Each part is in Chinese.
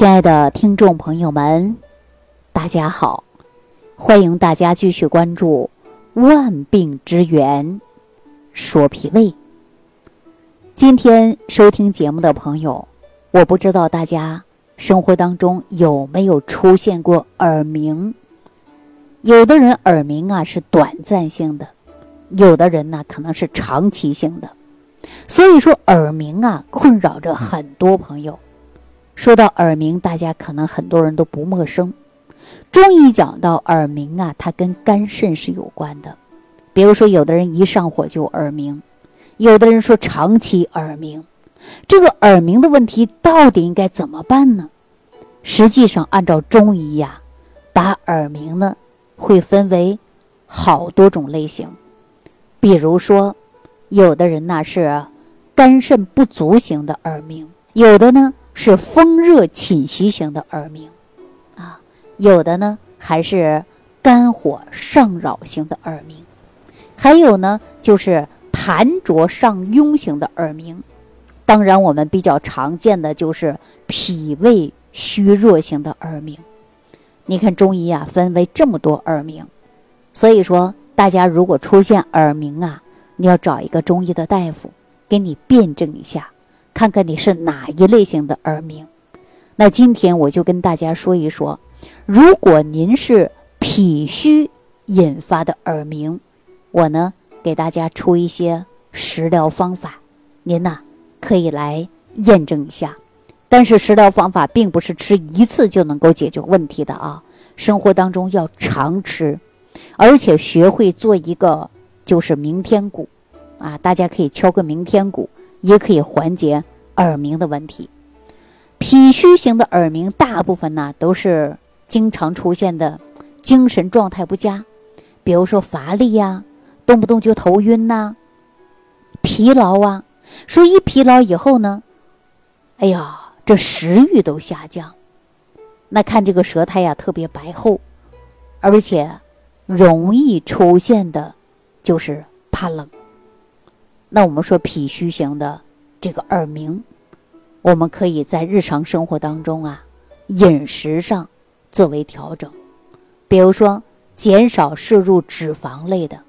亲爱的听众朋友们，大家好！欢迎大家继续关注《万病之源说脾胃》。今天收听节目的朋友，我不知道大家生活当中有没有出现过耳鸣？有的人耳鸣啊是短暂性的，有的人呢可能是长期性的。所以说，耳鸣啊困扰着很多朋友。说到耳鸣，大家可能很多人都不陌生。中医讲到耳鸣啊，它跟肝肾是有关的。比如说，有的人一上火就耳鸣，有的人说长期耳鸣。这个耳鸣的问题到底应该怎么办呢？实际上，按照中医呀，把耳鸣呢会分为好多种类型。比如说，有的人呢是肝肾不足型的耳鸣，有的呢。是风热侵袭型的耳鸣，啊，有的呢还是肝火上扰型的耳鸣，还有呢就是痰浊上壅型的耳鸣。当然，我们比较常见的就是脾胃虚弱型的耳鸣。你看中医啊，分为这么多耳鸣，所以说大家如果出现耳鸣啊，你要找一个中医的大夫给你辩证一下。看看你是哪一类型的耳鸣，那今天我就跟大家说一说，如果您是脾虚引发的耳鸣，我呢给大家出一些食疗方法，您呢可以来验证一下。但是食疗方法并不是吃一次就能够解决问题的啊，生活当中要常吃，而且学会做一个就是明天鼓，啊，大家可以敲个明天鼓。也可以缓解耳鸣的问题。脾虚型的耳鸣，大部分呢都是经常出现的精神状态不佳，比如说乏力呀，动不动就头晕呐，疲劳啊。说一疲劳以后呢，哎呀，这食欲都下降。那看这个舌苔呀，特别白厚，而且容易出现的，就是怕冷。那我们说脾虚型的这个耳鸣，我们可以在日常生活当中啊，饮食上作为调整，比如说减少摄入脂肪类的，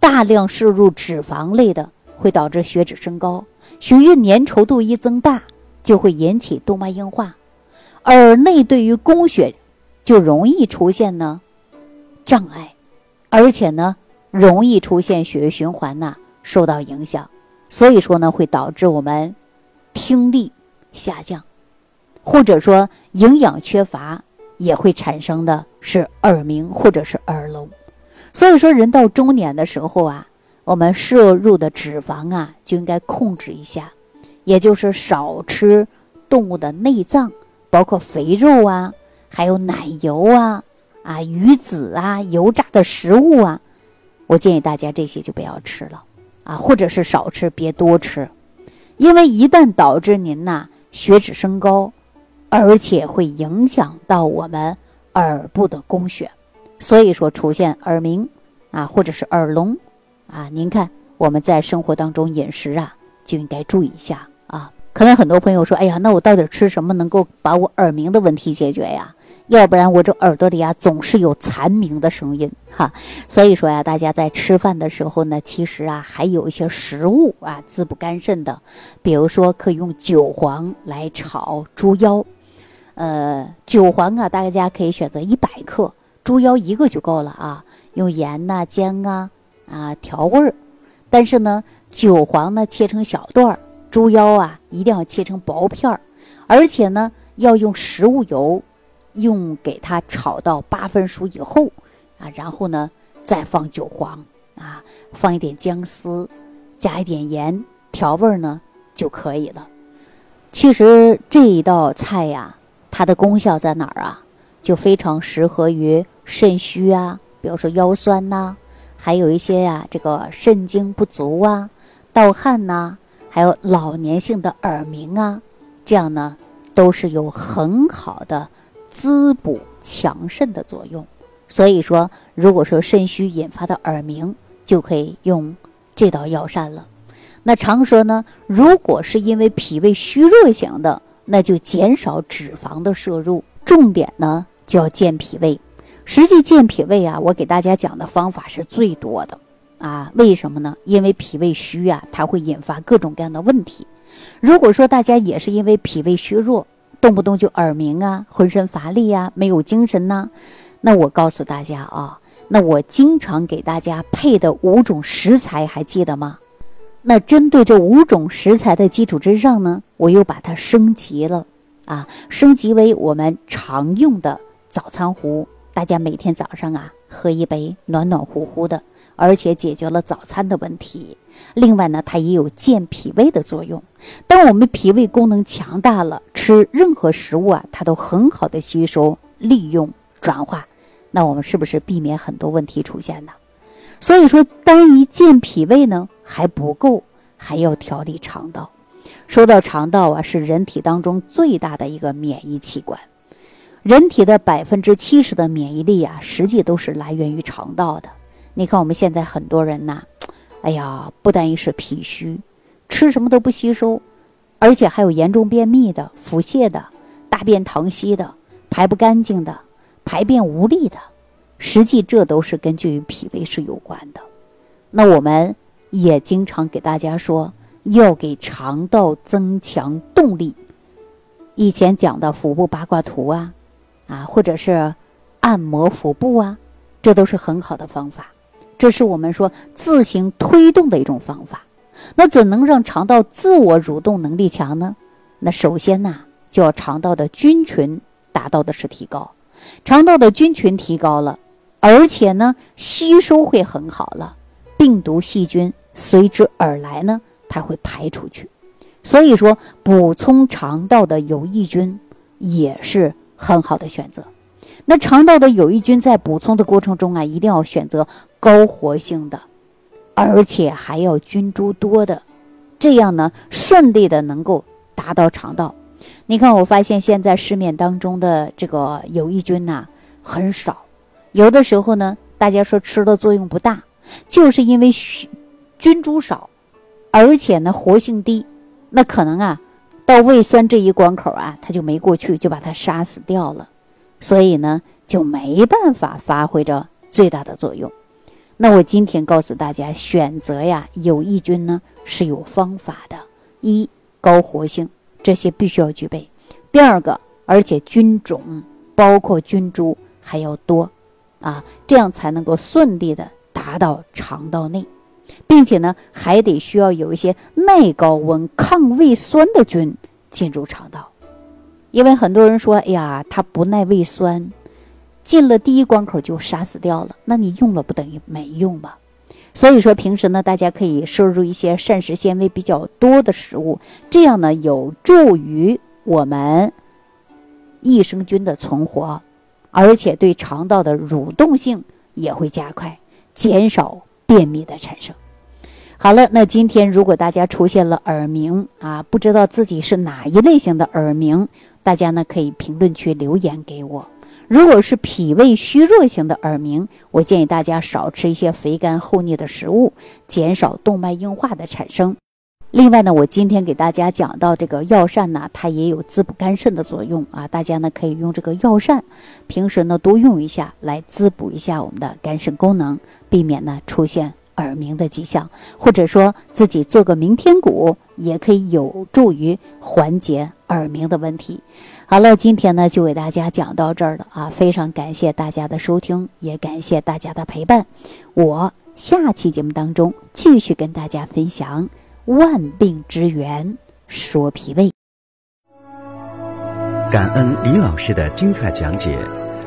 大量摄入脂肪类的会导致血脂升高，血液粘稠度一增大，就会引起动脉硬化，耳内对于供血就容易出现呢障碍，而且呢容易出现血液循环呐。受到影响，所以说呢，会导致我们听力下降，或者说营养缺乏，也会产生的是耳鸣或者是耳聋。所以说，人到中年的时候啊，我们摄入的脂肪啊就应该控制一下，也就是少吃动物的内脏，包括肥肉啊，还有奶油啊、啊鱼子啊、油炸的食物啊，我建议大家这些就不要吃了。啊，或者是少吃，别多吃，因为一旦导致您呐血脂升高，而且会影响到我们耳部的供血，所以说出现耳鸣啊，或者是耳聋啊，您看我们在生活当中饮食啊就应该注意一下啊。可能很多朋友说，哎呀，那我到底吃什么能够把我耳鸣的问题解决呀？要不然我这耳朵里啊总是有蝉鸣的声音哈，所以说呀，大家在吃饭的时候呢，其实啊还有一些食物啊滋补肝肾的，比如说可以用韭黄来炒猪腰，呃，韭黄啊大家可以选择一百克，猪腰一个就够了啊，用盐呐、姜啊啊调味儿，但是呢，韭黄呢切成小段儿，猪腰啊一定要切成薄片儿，而且呢要用食物油。用给它炒到八分熟以后，啊，然后呢再放韭黄，啊，放一点姜丝，加一点盐调味儿呢就可以了。其实这一道菜呀，它的功效在哪儿啊？就非常适合于肾虚啊，比如说腰酸呐，还有一些呀这个肾精不足啊、盗汗呐，还有老年性的耳鸣啊，这样呢都是有很好的。滋补强肾的作用，所以说，如果说肾虚引发的耳鸣，就可以用这道药膳了。那常说呢，如果是因为脾胃虚弱型的，那就减少脂肪的摄入，重点呢就要健脾胃。实际健脾胃啊，我给大家讲的方法是最多的啊。为什么呢？因为脾胃虚啊，它会引发各种各样的问题。如果说大家也是因为脾胃虚弱，动不动就耳鸣啊，浑身乏力呀，没有精神呐，那我告诉大家啊，那我经常给大家配的五种食材还记得吗？那针对这五种食材的基础之上呢，我又把它升级了啊，升级为我们常用的早餐壶。大家每天早上啊，喝一杯暖暖乎乎的，而且解决了早餐的问题。另外呢，它也有健脾胃的作用。当我们脾胃功能强大了，吃任何食物啊，它都很好的吸收、利用、转化。那我们是不是避免很多问题出现呢？所以说，单一健脾胃呢还不够，还要调理肠道。说到肠道啊，是人体当中最大的一个免疫器官。人体的百分之七十的免疫力啊，实际都是来源于肠道的。你看我们现在很多人呐，哎呀，不单一是脾虚，吃什么都不吸收，而且还有严重便秘的、腹泻的、大便溏稀的、排不干净的、排便无力的。实际这都是根据于脾胃是有关的，那我们也经常给大家说，要给肠道增强动力。以前讲的腹部八卦图啊，啊，或者是按摩腹部啊，这都是很好的方法。这是我们说自行推动的一种方法。那怎能让肠道自我蠕动能力强呢？那首先呢，就要肠道的菌群达到的是提高，肠道的菌群提高了。而且呢，吸收会很好了，病毒细菌随之而来呢，它会排出去。所以说，补充肠道的有益菌也是很好的选择。那肠道的有益菌在补充的过程中啊，一定要选择高活性的，而且还要菌株多的，这样呢，顺利的能够达到肠道。你看，我发现现在市面当中的这个有益菌呐，很少。有的时候呢，大家说吃的作用不大，就是因为菌株少，而且呢活性低，那可能啊到胃酸这一关口啊，它就没过去，就把它杀死掉了，所以呢就没办法发挥着最大的作用。那我今天告诉大家，选择呀有益菌呢是有方法的：一高活性，这些必须要具备；第二个，而且菌种包括菌株还要多。啊，这样才能够顺利的达到肠道内，并且呢，还得需要有一些耐高温、抗胃酸的菌进入肠道，因为很多人说，哎呀，它不耐胃酸，进了第一关口就杀死掉了，那你用了不等于没用吗？所以说，平时呢，大家可以摄入一些膳食纤维比较多的食物，这样呢，有助于我们益生菌的存活。而且对肠道的蠕动性也会加快，减少便秘的产生。好了，那今天如果大家出现了耳鸣啊，不知道自己是哪一类型的耳鸣，大家呢可以评论区留言给我。如果是脾胃虚弱型的耳鸣，我建议大家少吃一些肥甘厚腻的食物，减少动脉硬化的产生。另外呢，我今天给大家讲到这个药膳呢，它也有滋补肝肾的作用啊。大家呢可以用这个药膳，平时呢多用一下，来滋补一下我们的肝肾功能，避免呢出现耳鸣的迹象。或者说自己做个明天鼓，也可以有助于缓解耳鸣的问题。好了，今天呢就给大家讲到这儿了啊！非常感谢大家的收听，也感谢大家的陪伴。我下期节目当中继续跟大家分享。万病之源说脾胃。感恩李老师的精彩讲解。